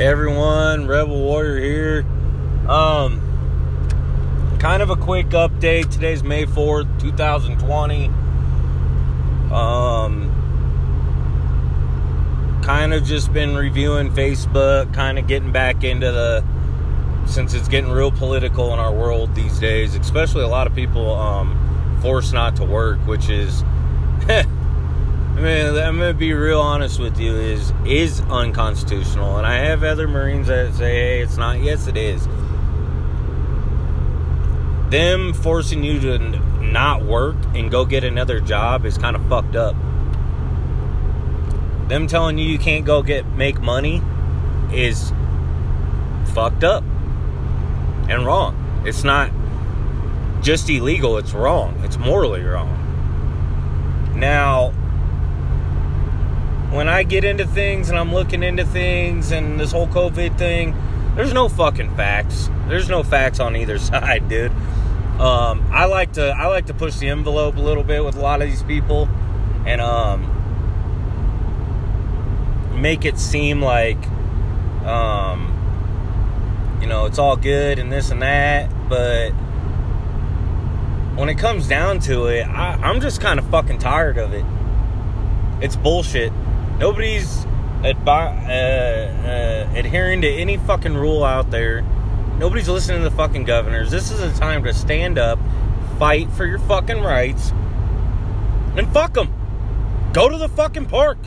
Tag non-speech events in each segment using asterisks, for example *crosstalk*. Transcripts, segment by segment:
Everyone, Rebel Warrior here. Um, kind of a quick update. Today's May 4th, 2020. Um, kind of just been reviewing Facebook, kind of getting back into the since it's getting real political in our world these days, especially a lot of people um, forced not to work, which is *laughs* I mean, I'm gonna be real honest with you. Is is unconstitutional, and I have other Marines that say, "Hey, it's not." Yes, it is. Them forcing you to not work and go get another job is kind of fucked up. Them telling you you can't go get make money is fucked up and wrong. It's not just illegal, it's wrong. It's morally wrong. Now, when I get into things and I'm looking into things and this whole COVID thing, there's no fucking facts. There's no facts on either *laughs* side, dude. Um, I like to I like to push the envelope a little bit with a lot of these people, and um, make it seem like, um, you know, it's all good and this and that. But when it comes down to it, I, I'm just kind of fucking tired of it. It's bullshit. Nobody's advi- uh, uh, adhering to any fucking rule out there. Nobody's listening to the fucking governors. This is a time to stand up, fight for your fucking rights, and fuck them. Go to the fucking park.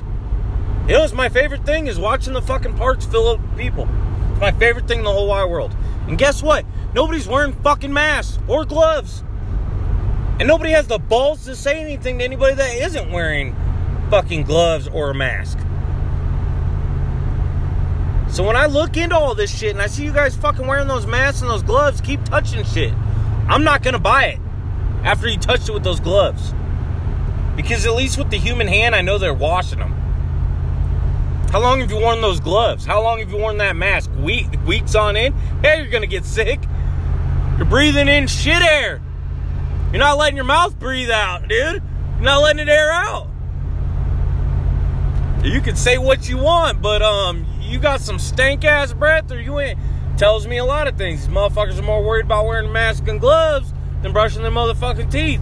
You know, it's my favorite thing is watching the fucking parks fill up with people. It's my favorite thing in the whole wide world. And guess what? Nobody's wearing fucking masks or gloves. And nobody has the balls to say anything to anybody that isn't wearing fucking gloves or a mask. So when I look into all this shit and I see you guys fucking wearing those masks and those gloves, keep touching shit. I'm not gonna buy it after you touched it with those gloves. Because at least with the human hand, I know they're washing them. How long have you worn those gloves? How long have you worn that mask? Week, weeks on end? Hey, you're gonna get sick. You're breathing in shit air. You're not letting your mouth breathe out, dude. You're not letting it air out you can say what you want, but um, you got some stank ass breath, or you ain't. Tells me a lot of things. These motherfuckers are more worried about wearing masks and gloves than brushing their motherfucking teeth,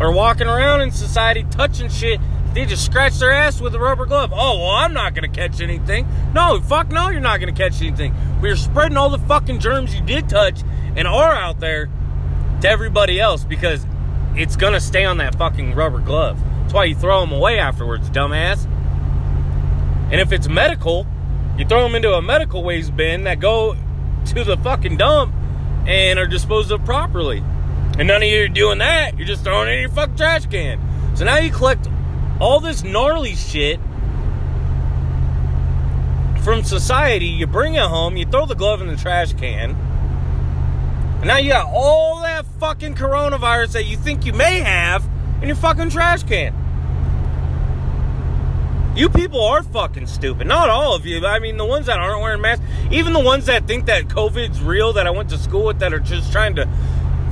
or walking around in society touching shit. They just scratch their ass with a rubber glove. Oh well, I'm not gonna catch anything. No, fuck no, you're not gonna catch anything. We're spreading all the fucking germs you did touch and are out there to everybody else because it's gonna stay on that fucking rubber glove. That's why you throw them away afterwards, dumbass. And if it's medical, you throw them into a medical waste bin that go to the fucking dump and are disposed of properly. And none of you are doing that. You're just throwing it in your fucking trash can. So now you collect all this gnarly shit from society, you bring it home, you throw the glove in the trash can, and now you got all that fucking coronavirus that you think you may have in your fucking trash can. You people are fucking stupid. Not all of you. I mean, the ones that aren't wearing masks, even the ones that think that COVID's real, that I went to school with, that are just trying to,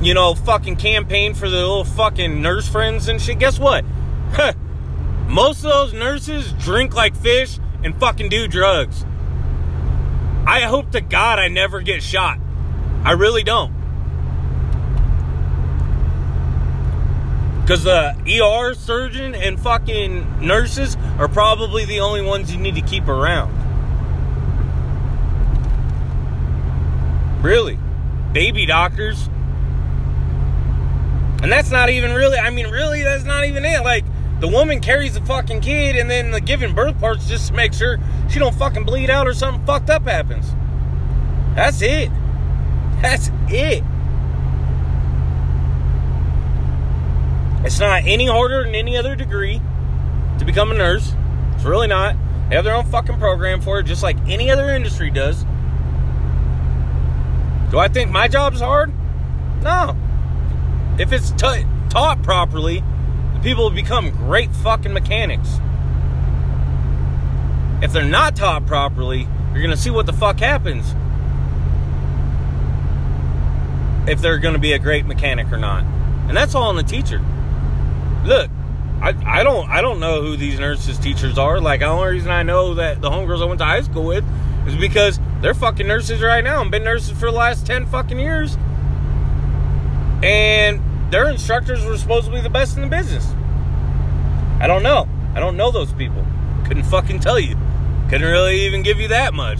you know, fucking campaign for the little fucking nurse friends and shit. Guess what? *laughs* Most of those nurses drink like fish and fucking do drugs. I hope to God I never get shot. I really don't. Because the ER surgeon and fucking nurses are probably the only ones you need to keep around. Really. Baby doctors. And that's not even really, I mean, really, that's not even it. Like, the woman carries the fucking kid and then the giving birth parts just to make sure she don't fucking bleed out or something fucked up happens. That's it. That's it. It's not any harder than any other degree to become a nurse. It's really not. They have their own fucking program for it, just like any other industry does. Do I think my job's hard? No. If it's t- taught properly, the people will become great fucking mechanics. If they're not taught properly, you're gonna see what the fuck happens. If they're gonna be a great mechanic or not. And that's all on the teacher look, I, I don't I don't know who these nurses teachers are. Like the only reason I know that the homegirls I went to high school with is because they're fucking nurses right now and been nurses for the last 10 fucking years. And their instructors were supposed to be the best in the business. I don't know. I don't know those people. Couldn't fucking tell you. Couldn't really even give you that much.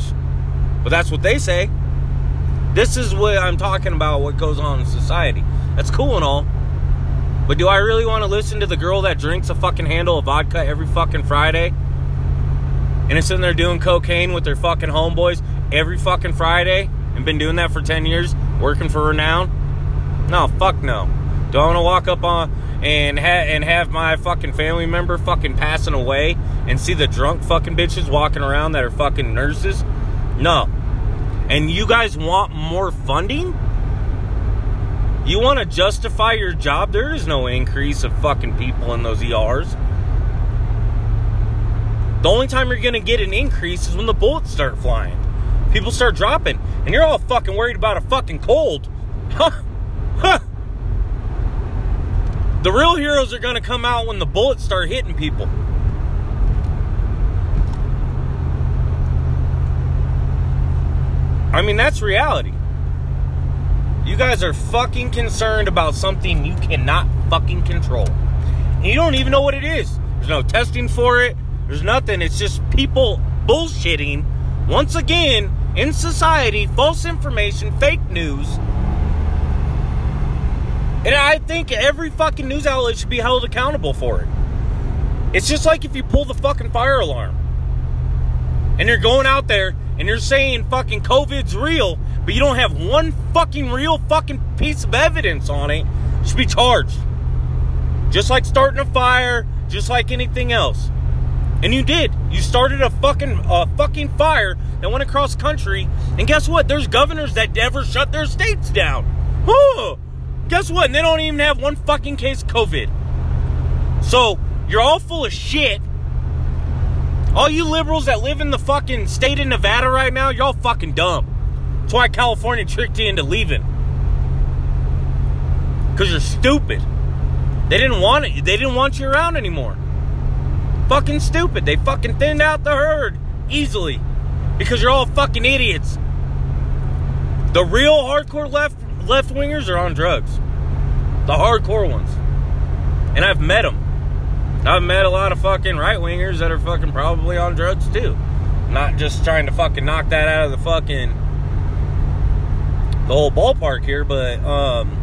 But that's what they say. This is what I'm talking about, what goes on in society. That's cool and all. But do I really want to listen to the girl that drinks a fucking handle of vodka every fucking Friday? And is sitting there doing cocaine with their fucking homeboys every fucking Friday and been doing that for 10 years, working for Renown? No, fuck no. Do I want to walk up on and ha- and have my fucking family member fucking passing away and see the drunk fucking bitches walking around that are fucking nurses? No. And you guys want more funding? You want to justify your job? There is no increase of fucking people in those ERs. The only time you're going to get an increase is when the bullets start flying. People start dropping. And you're all fucking worried about a fucking cold. *laughs* Huh? Huh? The real heroes are going to come out when the bullets start hitting people. I mean, that's reality. You guys are fucking concerned about something you cannot fucking control. And you don't even know what it is. There's no testing for it. There's nothing. It's just people bullshitting once again in society, false information, fake news. And I think every fucking news outlet should be held accountable for it. It's just like if you pull the fucking fire alarm and you're going out there and you're saying fucking COVID's real, but you don't have one fucking real fucking piece of evidence on it, you should be charged. Just like starting a fire, just like anything else. And you did. You started a fucking a fucking fire that went across country. And guess what? There's governors that never shut their states down. Whew. Guess what? And they don't even have one fucking case COVID. So you're all full of shit. All you liberals that live in the fucking state of Nevada right now, you're all fucking dumb. That's why California tricked you into leaving. Because you're stupid. They didn't want it. They didn't want you around anymore. Fucking stupid. They fucking thinned out the herd easily. Because you're all fucking idiots. The real hardcore left left wingers are on drugs. The hardcore ones. And I've met them. I've met a lot of fucking right wingers that are fucking probably on drugs too. Not just trying to fucking knock that out of the fucking the whole ballpark here, but um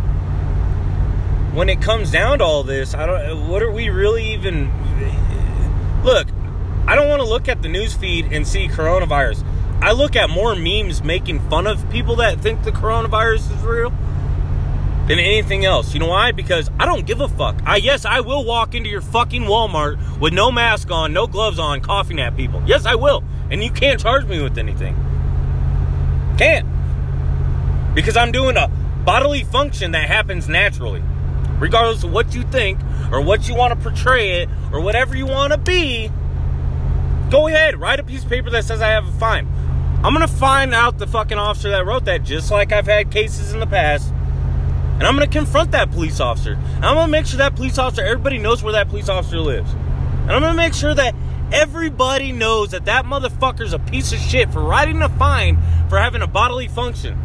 when it comes down to all this, I don't what are we really even look, I don't want to look at the news feed and see coronavirus. I look at more memes making fun of people that think the coronavirus is real than anything else. You know why? Because I don't give a fuck. I yes, I will walk into your fucking Walmart with no mask on, no gloves on, coughing at people. Yes, I will. And you can't charge me with anything. Can't. Because I'm doing a bodily function that happens naturally. Regardless of what you think or what you want to portray it or whatever you want to be, go ahead, write a piece of paper that says I have a fine. I'm gonna find out the fucking officer that wrote that, just like I've had cases in the past. And I'm gonna confront that police officer. And I'm gonna make sure that police officer, everybody knows where that police officer lives. And I'm gonna make sure that everybody knows that that motherfucker's a piece of shit for writing a fine for having a bodily function.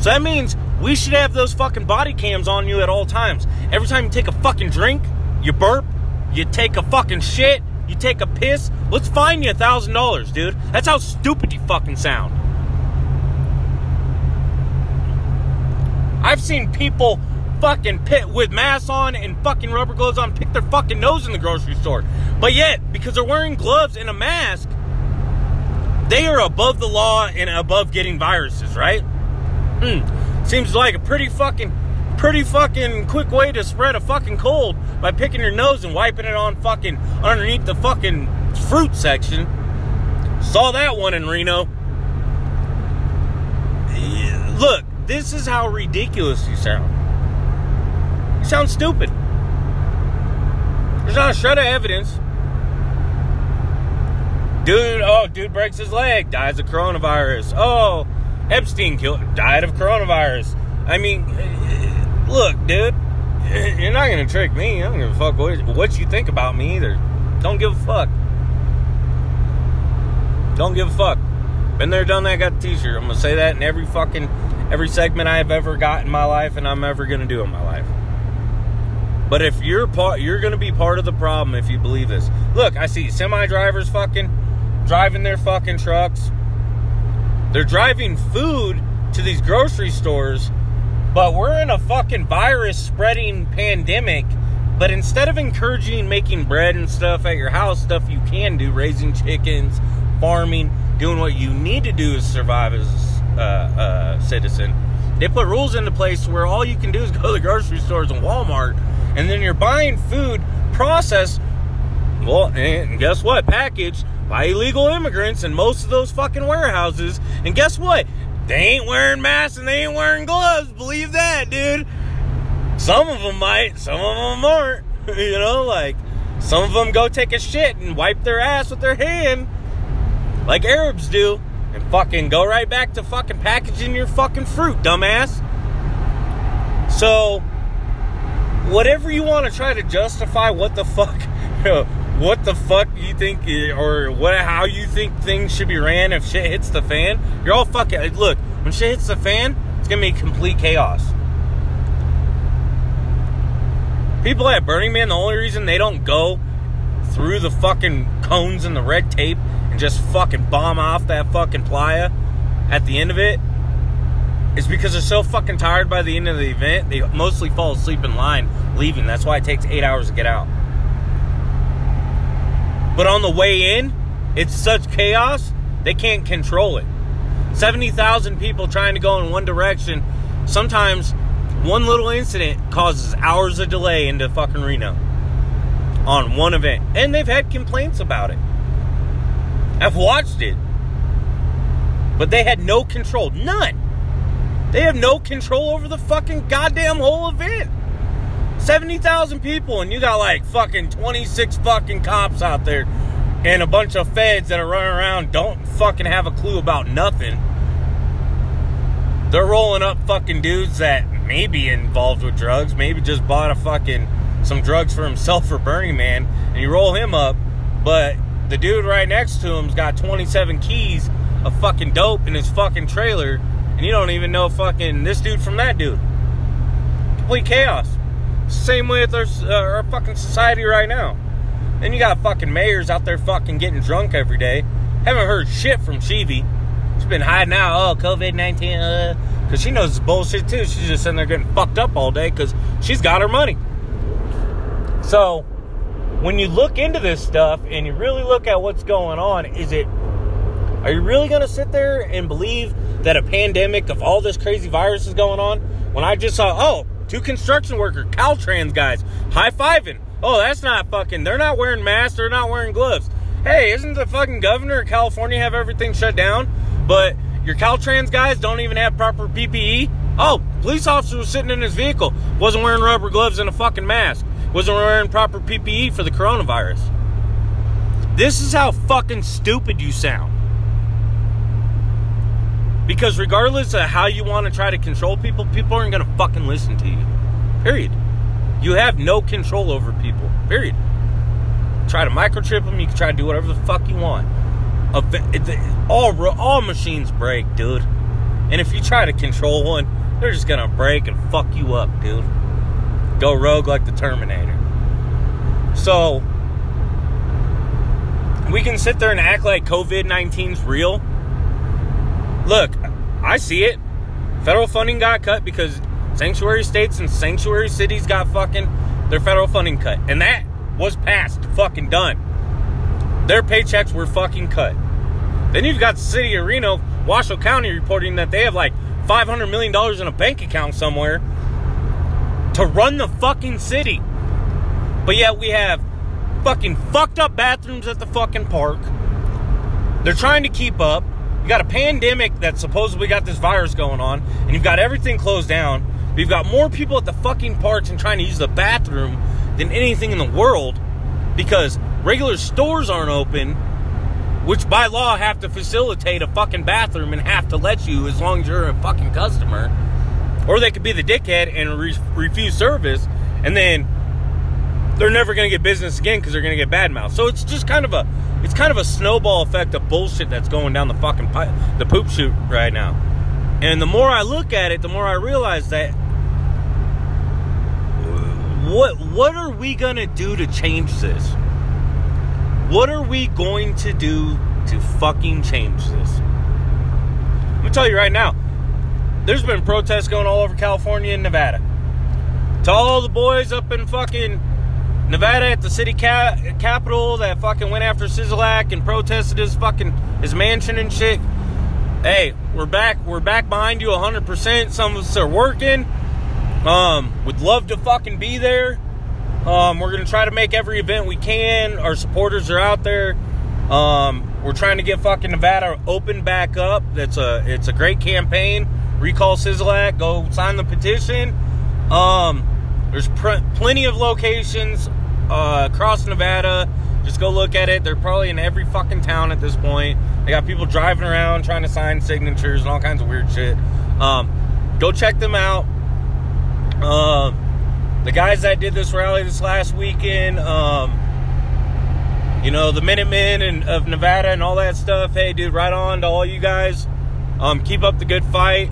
So that means we should have those fucking body cams on you at all times. Every time you take a fucking drink, you burp, you take a fucking shit, you take a piss, let's fine you a thousand dollars, dude. That's how stupid you fucking sound. I've seen people fucking pit with masks on and fucking rubber gloves on pick their fucking nose in the grocery store. But yet, because they're wearing gloves and a mask, they are above the law and above getting viruses, right? Hmm. Seems like a pretty fucking pretty fucking quick way to spread a fucking cold by picking your nose and wiping it on fucking underneath the fucking fruit section. Saw that one in Reno. Look, this is how ridiculous you sound. You sound stupid. There's not a shred of evidence. Dude, oh, dude breaks his leg, dies of coronavirus. Oh, Epstein killed, died of coronavirus. I mean, eh, eh, look, dude, eh, you're not gonna trick me. I don't give a fuck what, you think about me either. Don't give a fuck. Don't give a fuck. Been there, done that, got the t-shirt. I'm gonna say that in every fucking every segment I have ever got in my life and I'm ever gonna do in my life. But if you're part you're gonna be part of the problem if you believe this. Look, I see semi drivers fucking driving their fucking trucks. They're driving food to these grocery stores, but we're in a fucking virus spreading pandemic. But instead of encouraging making bread and stuff at your house, stuff you can do, raising chickens, farming, doing what you need to do to survive as a citizen, they put rules into place where all you can do is *laughs* go to the grocery stores and Walmart, and then you're buying food processed. Well, and guess what? Packaged by illegal immigrants in most of those fucking warehouses. And guess what? They ain't wearing masks and they ain't wearing gloves. Believe that, dude. Some of them might, some of them aren't. *laughs* you know, like some of them go take a shit and wipe their ass with their hand, like Arabs do, and fucking go right back to fucking packaging your fucking fruit, dumbass. So, whatever you want to try to justify what the fuck *laughs* what the fuck you think or what how you think things should be ran if shit hits the fan. You're all fucking look when shit hits the fan it's gonna be complete chaos. People at burning man the only reason they don't go through the fucking cones and the red tape and just fucking bomb off that fucking playa at the end of it is because they're so fucking tired by the end of the event they mostly fall asleep in line leaving. That's why it takes eight hours to get out but on the way in, it's such chaos, they can't control it. 70,000 people trying to go in one direction. Sometimes one little incident causes hours of delay into fucking Reno on one event. And they've had complaints about it. I've watched it. But they had no control. None. They have no control over the fucking goddamn whole event. 70,000 people and you got like fucking 26 fucking cops out there and a bunch of feds that are running around don't fucking have a clue about nothing. They're rolling up fucking dudes that may be involved with drugs, maybe just bought a fucking some drugs for himself for Burning Man, and you roll him up, but the dude right next to him's got 27 keys of fucking dope in his fucking trailer, and you don't even know fucking this dude from that dude. Complete chaos. Same way with our, uh, our fucking society right now. Then you got fucking mayors out there fucking getting drunk every day. Haven't heard shit from Schieve. She's been hiding out. Oh, COVID 19. Uh, because she knows it's bullshit too. She's just sitting there getting fucked up all day because she's got her money. So, when you look into this stuff and you really look at what's going on, is it, are you really going to sit there and believe that a pandemic of all this crazy virus is going on? When I just saw, oh, Two construction worker, Caltrans guys, high fiving. Oh, that's not fucking. They're not wearing masks. They're not wearing gloves. Hey, isn't the fucking governor of California have everything shut down? But your Caltrans guys don't even have proper PPE. Oh, police officer was sitting in his vehicle, wasn't wearing rubber gloves and a fucking mask, wasn't wearing proper PPE for the coronavirus. This is how fucking stupid you sound. Because regardless of how you want to try to control people, people aren't going to fucking listen to you. Period. You have no control over people. Period. Try to microchip them. You can try to do whatever the fuck you want. All all machines break, dude. And if you try to control one, they're just gonna break and fuck you up, dude. Go rogue like the Terminator. So we can sit there and act like COVID 19's real look, I see it. Federal funding got cut because sanctuary states and sanctuary cities got fucking their federal funding cut. And that was passed, fucking done. Their paychecks were fucking cut. Then you've got the city of Reno, Washoe County reporting that they have like $500 million in a bank account somewhere to run the fucking city. But yet we have fucking fucked up bathrooms at the fucking park. They're trying to keep up. You got a pandemic that supposedly got this virus going on, and you've got everything closed down. We've got more people at the fucking parks and trying to use the bathroom than anything in the world because regular stores aren't open, which by law have to facilitate a fucking bathroom and have to let you as long as you're a fucking customer. Or they could be the dickhead and re- refuse service and then they're never going to get business again because they're going to get bad mouth. So it's just kind of a it's kind of a snowball effect of bullshit that's going down the fucking pipe, the poop chute right now. And the more I look at it, the more I realize that what what are we going to do to change this? What are we going to do to fucking change this? I'm to tell you right now. There's been protests going all over California and Nevada. To all the boys up in fucking Nevada at the city ca- capital that fucking went after Sisolak and protested his fucking his mansion and shit. Hey, we're back. We're back behind you 100%. Some of us are working. Um, would love to fucking be there. Um, we're gonna try to make every event we can. Our supporters are out there. Um, we're trying to get fucking Nevada open back up. That's a it's a great campaign. Recall Sisolak. Go sign the petition. Um, there's pr- plenty of locations uh, across Nevada. Just go look at it. They're probably in every fucking town at this point. They got people driving around trying to sign signatures and all kinds of weird shit. Um, go check them out. Uh, the guys that did this rally this last weekend, um, you know, the Minutemen and of Nevada and all that stuff. Hey, dude, right on to all you guys. Um, keep up the good fight.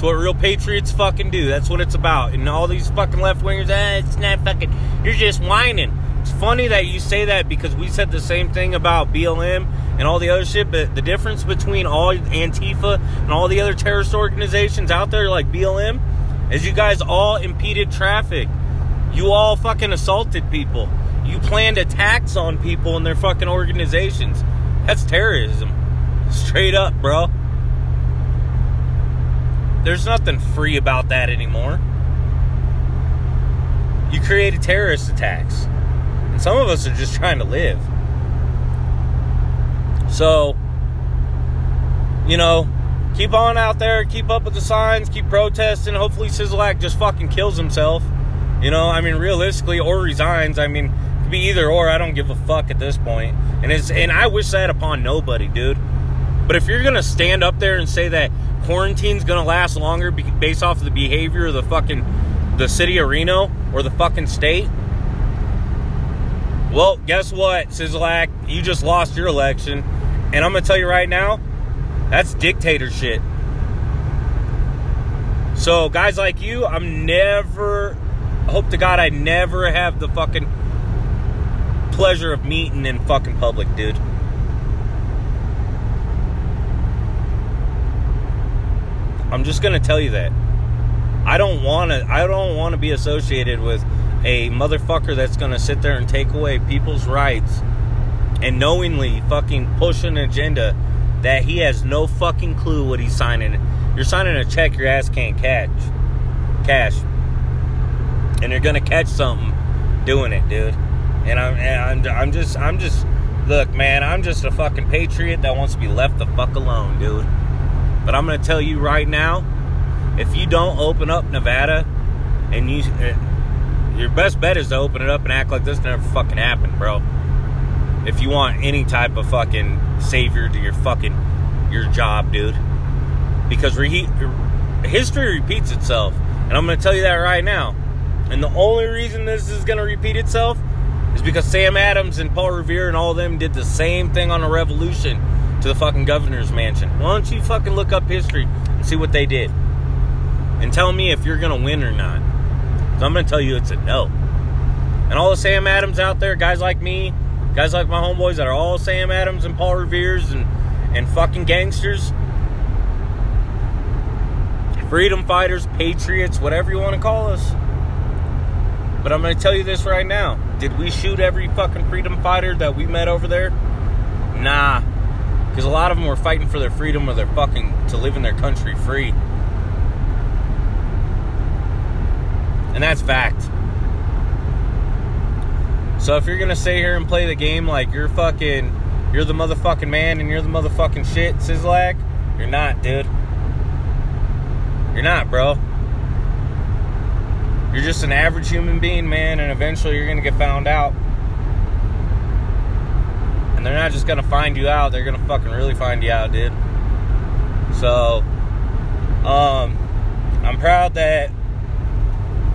It's what real patriots fucking do. That's what it's about. And all these fucking left wingers, eh, it's not fucking. You're just whining. It's funny that you say that because we said the same thing about BLM and all the other shit. But the difference between all Antifa and all the other terrorist organizations out there like BLM is you guys all impeded traffic. You all fucking assaulted people. You planned attacks on people and their fucking organizations. That's terrorism. Straight up, bro. There's nothing free about that anymore. You created terrorist attacks. And some of us are just trying to live. So, you know, keep on out there, keep up with the signs, keep protesting. Hopefully, Sisolak just fucking kills himself. You know, I mean, realistically, or resigns. I mean, it could be either or. I don't give a fuck at this point. And it's and I wish that upon nobody, dude. But if you're gonna stand up there and say that quarantine's gonna last longer based off of the behavior of the fucking the city of Reno or the fucking state, well, guess what, Sisolak? You just lost your election, and I'm gonna tell you right now, that's dictatorship. So, guys like you, I'm never. Hope to God I never have the fucking pleasure of meeting in fucking public, dude. I'm just gonna tell you that. I don't wanna I don't wanna be associated with a motherfucker that's gonna sit there and take away people's rights and knowingly fucking push an agenda that he has no fucking clue what he's signing. You're signing a check your ass can't catch. Cash. And you're gonna catch something doing it, dude. And I'm and I'm, I'm just I'm just look, man, I'm just a fucking patriot that wants to be left the fuck alone, dude. But I'm going to tell you right now, if you don't open up Nevada, and you, uh, your best bet is to open it up and act like this never fucking happened, bro. If you want any type of fucking savior to your fucking your job, dude, because re- history repeats itself, and I'm going to tell you that right now. And the only reason this is going to repeat itself is because Sam Adams and Paul Revere and all of them did the same thing on a revolution to the fucking governor's mansion. Why don't you fucking look up history and see what they did? And tell me if you're to win or not. So I'm to tell you it's a no. And all the Sam Adams out there, guys like me, guys like my homeboys that are all Sam Adams and Paul Revere's and, and fucking gangsters, freedom fighters, patriots, whatever you want to call us. But I'm going to tell you this right now. Did we shoot every fucking freedom fighter that we met over there? Nah. Because a lot of them were fighting for their freedom or their fucking to live in their country free. And that's fact. So if you're gonna stay here and play the game like you're fucking you're the motherfucking man and you're the motherfucking shit, Sisolak, you're not, dude. You're not, bro. You're just an average human being, man, and eventually you're gonna get found out. And they're not just gonna find you out, they're gonna fucking really find you out, dude. So, um, I'm proud that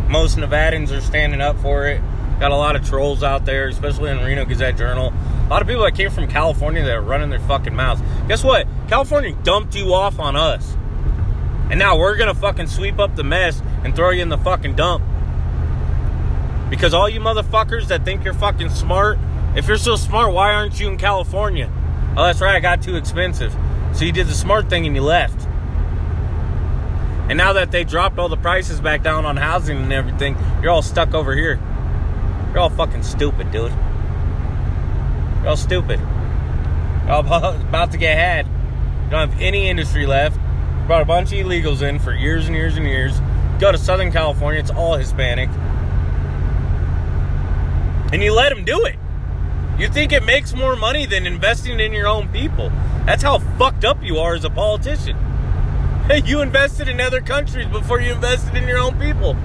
most Nevadans are standing up for it. Got a lot of trolls out there, especially in Reno Gazette Journal. A lot of people that came from California that are running their fucking mouths. Guess what? California dumped you off on us. And now we're gonna fucking sweep up the mess and throw you in the fucking dump. Because all you motherfuckers that think you're fucking smart, if you're so smart, why aren't you in California? Oh, that's right, I got too expensive. So you did the smart thing and you left. And now that they dropped all the prices back down on housing and everything, you're all stuck over here. You're all fucking stupid, dude. You're all stupid. You're all *laughs* about to get had. You don't have any industry left. You Brought a bunch of illegals in for years and years and years. Go to Southern California, it's all Hispanic. And you let them do it. You think it makes more money than investing in your own people. That's how fucked up you are as a politician. *laughs* You invested in other countries before you invested in your own people.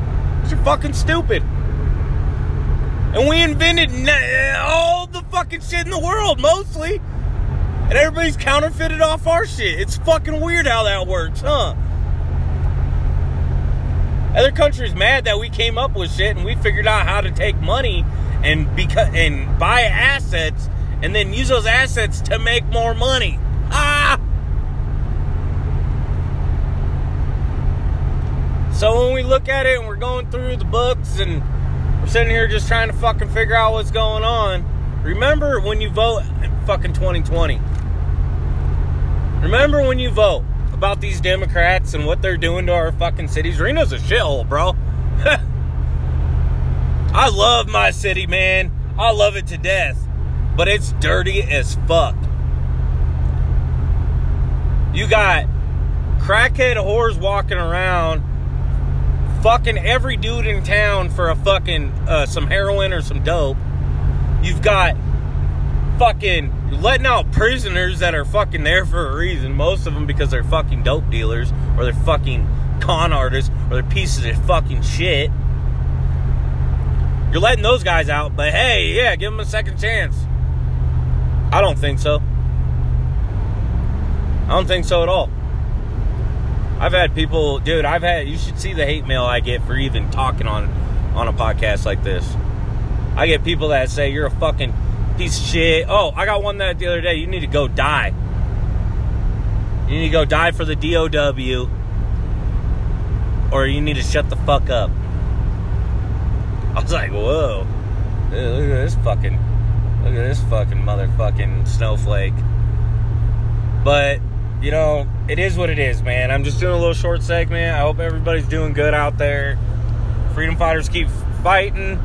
You're fucking stupid. And we invented all the fucking shit in the world, mostly. And everybody's counterfeited off our shit. It's fucking weird how that works, huh? Other countries mad that we came up with shit and we figured out how to take money and because and buy assets and then use those assets to make more money. Ah! So when we look at it and we're going through the books and we're sitting here just trying to fucking figure out what's going on. Remember when you vote in fucking 2020. Remember when you vote about these Democrats and what they're doing to our fucking cities. Reno's a shithole, bro. I love my city, man. I love it to death. But it's dirty as fuck. You got crackhead whores walking around fucking every dude in town for a fucking uh, some heroin or some dope. You've got fucking letting out prisoners that are fucking there for a reason. Most of them because they're fucking dope dealers or they're fucking con artists or they're pieces of fucking shit. You're letting those guys out, but hey, yeah, give them a second chance. I don't think so. I don't think so at all. I've had people, dude. I've had. You should see the hate mail I get for even talking on on a podcast like this. I get people that say you're a fucking piece of shit. Oh, I got one that the other day. You need to go die. You need to go die for the DOW, or you need to shut the fuck up. *laughs* I was like, whoa, Dude, look at this fucking, look at this fucking motherfucking snowflake. But you know, it is what it is, man. I'm just doing a little short segment. I hope everybody's doing good out there. Freedom fighters keep fighting.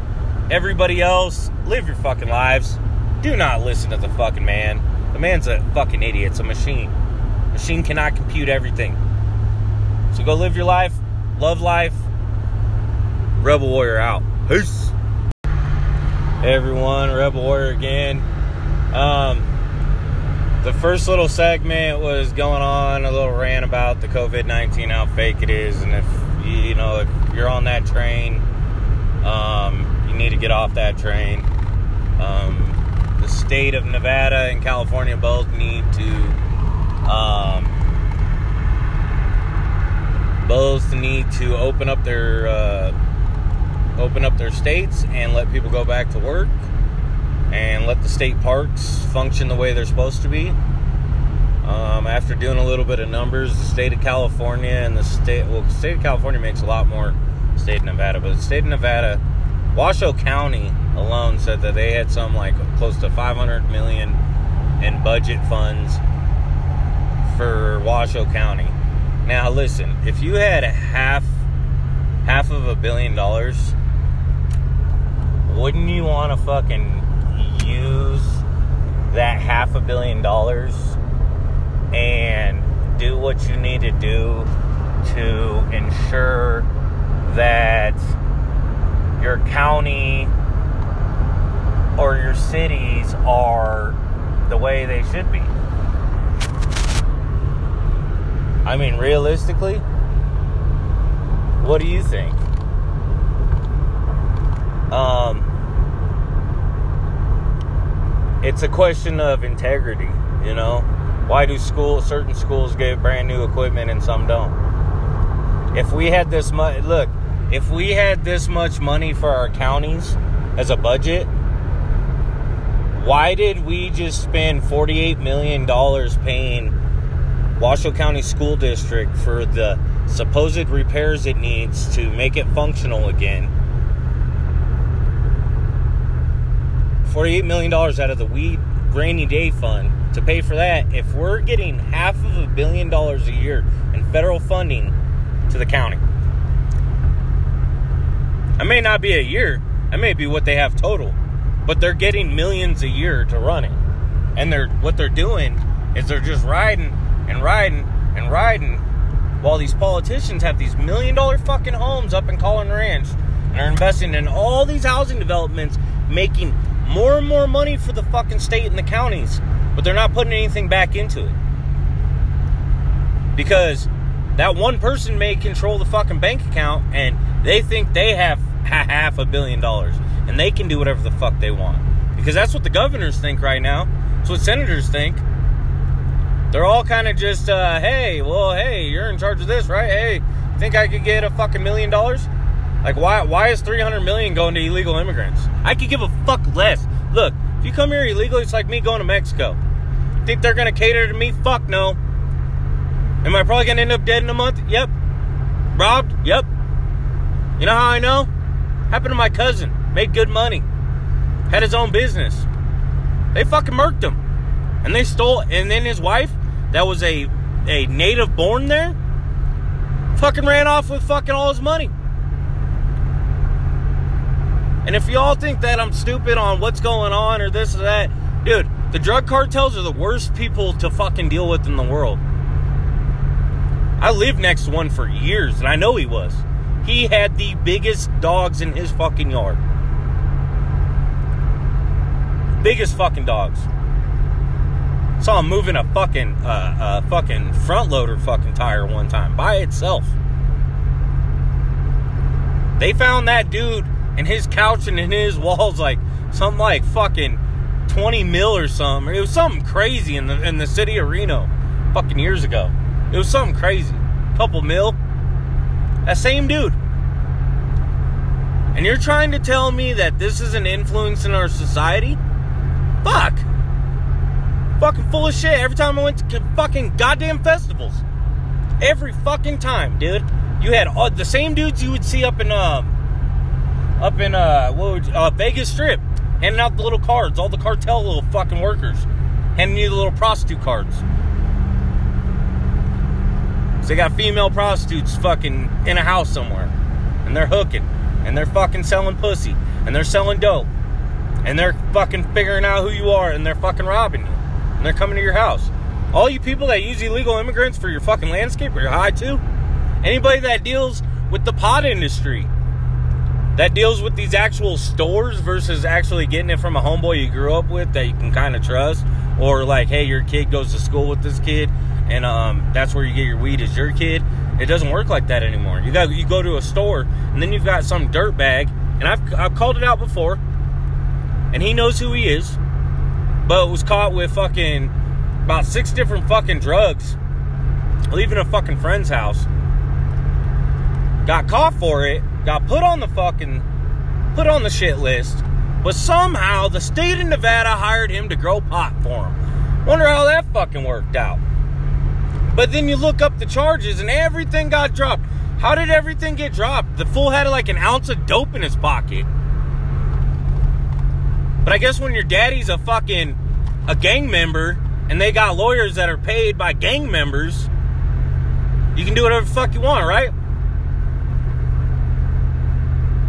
Everybody else, live your fucking lives. Do not listen to the fucking man. The man's a fucking idiot. It's a machine. Machine cannot compute everything. So go live your life, love life. Rebel Warrior out. Peace. Hey everyone, Rebel Warrior again. Um, the first little segment was going on a little rant about the COVID 19, how fake it is, and if you know, if you're on that train, um, you need to get off that train. Um, the state of Nevada and California both need to um, both need to open up their uh, open up their states and let people go back to work and let the state parks function the way they're supposed to be. Um, after doing a little bit of numbers, the state of California and the state, well, the state of California makes a lot more state of Nevada, but the state of Nevada, Washoe County alone said that they had some like close to 500 million in budget funds for Washoe County. Now, listen, if you had half half of a billion dollars, wouldn't you want to fucking use that half a billion dollars and do what you need to do to ensure that your county or your cities are the way they should be. I mean, realistically, what do you think? Um, it's a question of integrity, you know. Why do schools, certain schools get brand new equipment and some don't? If we had this much, look, if we had this much money for our counties, as a budget, why did we just spend $48 million paying Washoe County School District for the supposed repairs it needs to make it functional again? $48 million out of the weed rainy day fund to pay for that if we're getting half of a billion dollars a year in federal funding to the county. It may not be a year, it may be what they have total, but they're getting millions a year to run it. And they're what they're doing is they're just riding and riding and riding while these politicians have these million dollar fucking homes up in Caughlin Ranch and are investing in all these housing developments, making more and more money for the fucking state and the counties, but they're not putting anything back into it. Because that one person may control the fucking bank account and they think they have *laughs* half a billion dollars and they can do whatever the fuck they want. Because that's what the governors think right now. That's what senators think. They're all kind of just, uh, hey, well, hey, you're in charge of this, right? Hey, think I could get a fucking million dollars? Like, why why is 300 million going to illegal immigrants? I could give a fuck less. Look, if you come here illegally, it's like me going to Mexico. Think they're to cater to me? Fuck no. Am I probably to end up dead in a month? Yep. Robbed? Yep. You know how I know? Happened to my cousin. Made good money. Had his own business. They fucking murked him. And they stole, and then his wife, that was a, a native born there, fucking ran off with fucking all his money. And if y'all think that I'm stupid on what's going on or this or that, dude, the drug cartels are the worst people to fucking deal with in the world. I lived next to one for years, and I know he was. He had the biggest dogs in his fucking yard. Biggest fucking dogs. Saw him moving a fucking uh, a fucking front loader fucking tire one time by itself. They found that dude and his couch and in his walls like something like fucking 20 mil or something. It was something crazy in the in the city of Reno fucking years ago. It was something crazy. Couple mil. That same dude. And you're trying to tell me that this is an influence in our society? Fuck. Fucking full of shit every time I went to fucking goddamn festivals. Every fucking time, dude. You had all, the same dudes you would see up in um up in uh, what would, uh, Vegas Strip, handing out the little cards, all the cartel little fucking workers, handing you the little prostitute cards. So they got female prostitutes fucking in a house somewhere, and they're hooking, and they're fucking selling pussy, and they're selling dope, and they're fucking figuring out who you are, and they're fucking robbing you, and they're coming to your house. All you people that use illegal immigrants for your fucking landscape, are high too. Anybody that deals with the pot industry, that deals with these actual stores versus actually getting it from a homeboy you grew up with that you can kind of trust or like hey your kid goes to school with this kid and um, that's where you get your weed is your kid. It doesn't work like that anymore. You got you go to a store and then you've got some dirt bag and I've, I've called it out before and he knows who he is but was caught with fucking about six different fucking drugs leaving a fucking friend's house. Got caught for it got put on the fucking put on the shit list, but somehow the state of Nevada hired him to grow pot for him. Wonder how that fucking worked out. But then you look up the charges and everything got dropped. How did everything get dropped? The fool had like an ounce of dope in his pocket. But I guess when your daddy's a fucking a gang member and they got lawyers that are paid by gang members, you can do whatever fuck you want, right?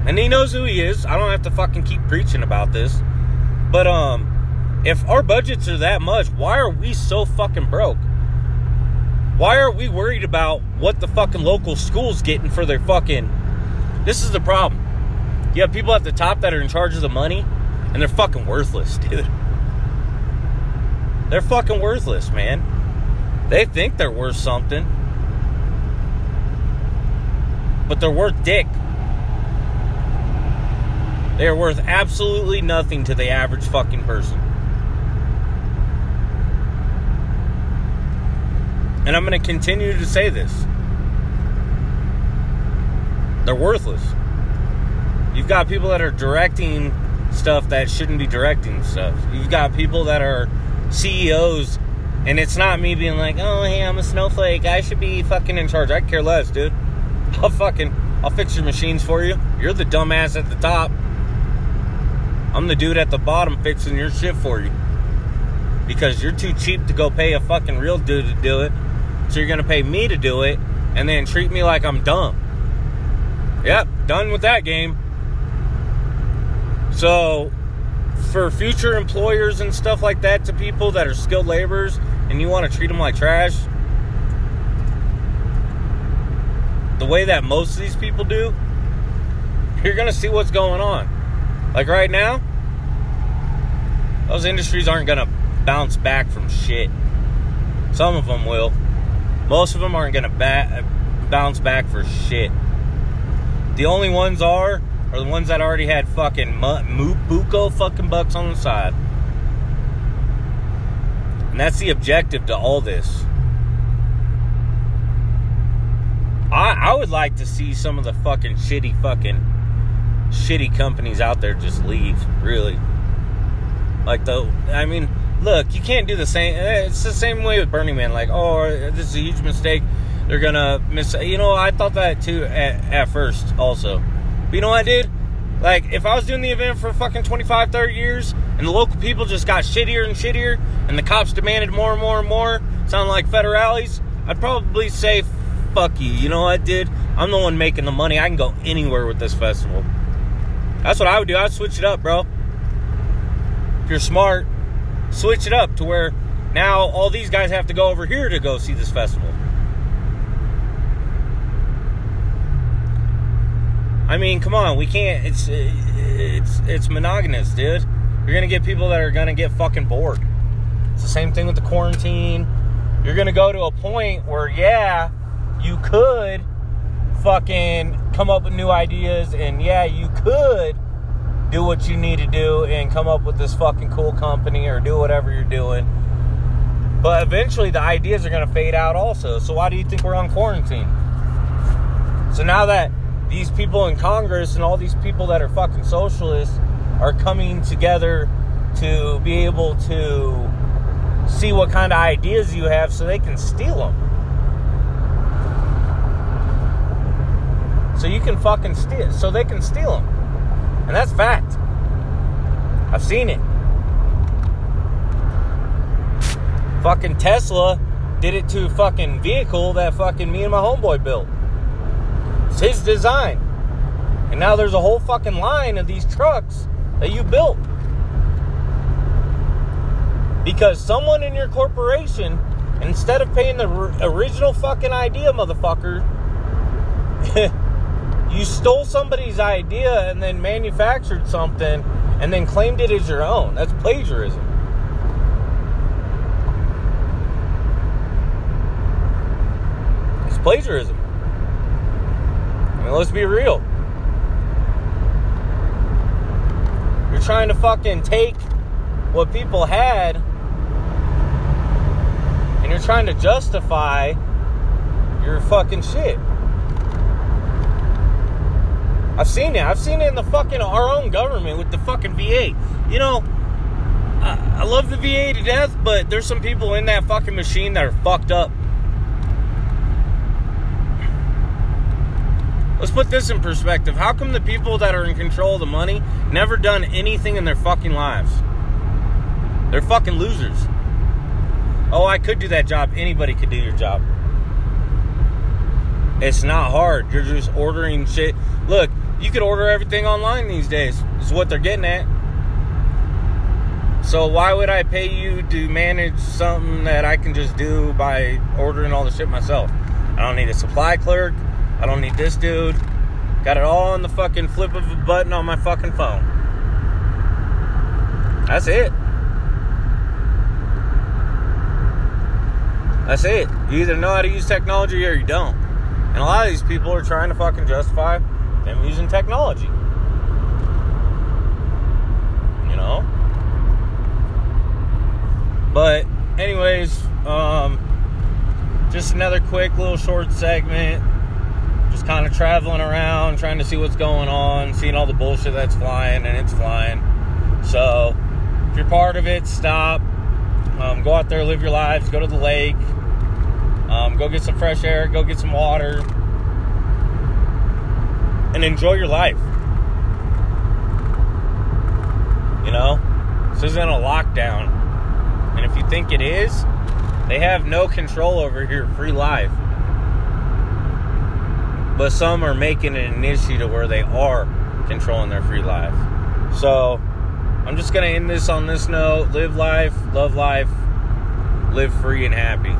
And he knows who he is. I don't have to fucking keep preaching about this. But um if our budgets are that much, why are we so fucking broke? Why are we worried about what the fucking local school's getting for their fucking This is the problem. You have people at the top that are in charge of the money and they're fucking worthless, *laughs* dude. They're fucking worthless, man. They think they're worth something. But they're worth dick. They are worth absolutely nothing to the average fucking person. And I'm going to continue to say this. They're worthless. You've got people that are directing stuff that shouldn't be directing stuff. You've got people that are CEOs, and it's not me being like, oh, hey, I'm a snowflake. I should be fucking in charge. I care less, dude. I'll fucking, I'll fix your machines for you. You're the dumbass at the top. I'm the dude at the bottom fixing your shit for you. Because you're too cheap to go pay a fucking real dude to do it. So you're gonna pay me to do it and then treat me like I'm dumb. Yep, done with that game. So, for future employers and stuff like that, to people that are skilled laborers and you want to treat them like trash, the way that most of these people do, you're going to see what's going on. Like right now, those industries aren't going to bounce back from shit. Some of them will. Most of them aren't going to ba- bounce back for shit. The only ones are are the ones that already had fucking buco fucking bucks on the side. And that's the objective to all this. I, I would like to see some of the fucking shitty fucking shitty companies out there just leave, really. Like the I mean, look, you can't do the same eh, it's the same way with Burning Man, like, oh this is a huge mistake. They're gonna miss you know, I thought that too at, at first also. But you know what I did? Like, if I was doing the event for fucking 25, 30 years, and the local people just got shittier and shittier, and the cops demanded more and more and more, sounding like federales, I'd probably say, fuck you. You know what, dude? I'm the one making the money. I can go anywhere with this festival. That's what I would do. I'd switch it up, bro. If you're smart, switch it up to where now all these guys have to go over here to go see this festival. I mean, come on, we can't. It's it's it's monogamous, dude. You're gonna get people that are gonna get fucking bored. It's the same thing with the quarantine. You're gonna go to a point where, yeah, you could fucking come up with new ideas, and yeah, you could do what you need to do and come up with this fucking cool company or do whatever you're doing. But eventually, the ideas are gonna fade out, also. So why do you think we're on quarantine? So now that these people in Congress and all these people that are fucking socialists are coming together to be able to see what kind of ideas you have so they can steal them. So you can fucking steal, so they can steal them. And that's fact. I've seen it. Fucking Tesla did it to fucking vehicle that fucking me and my homeboy built. It's his design. And now there's a whole fucking line of these trucks that you built. Because someone in your corporation, instead of paying the original fucking idea, motherfucker, *laughs* you stole somebody's idea and then manufactured something and then claimed it as your own. That's plagiarism. It's plagiarism mean, let's be real. You're trying to fucking take what people had and you're trying to justify your fucking shit. I've seen it. I've seen it in the fucking our own government with the fucking VA. You know, I, I love the VA to death, but there's some people in that fucking machine that are fucked up. Let's put this in perspective. How come the people that are in control of the money never done anything in their fucking lives? They're fucking losers. Oh, I could do that job. Anybody could do your job. It's not hard. You're just ordering shit. Look, you could order everything online these days. Is what they're getting at. So why would I pay you to manage something that I can just do by ordering all the shit myself? I don't need a supply clerk. I don't need this dude. Got it all on the fucking flip of a button on my fucking phone. That's it. That's it. You either know how to use technology or you don't. And a lot of these people are trying to fucking justify them using technology. You know? But, anyways, um, just another quick little short segment just kind of traveling around, trying to see what's going on, seeing all the bullshit that's flying, and it's flying. So, if you're part of it, stop. Um, go out there, live your lives, go to the lake, um, go get some fresh air, go get some water, and enjoy your life. You know, this isn't a lockdown. And if you think it is, they have no control over your free life. But some are making it an issue to where they are controlling their free life. So, I'm just going to end this on this note live life, love life, live free and happy.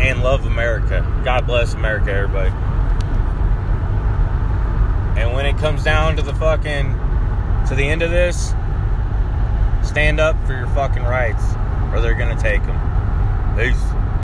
And love America. God bless America, everybody. And when it comes down to the fucking to the end of this, stand up for your fucking rights, or they're gonna take them. Peace.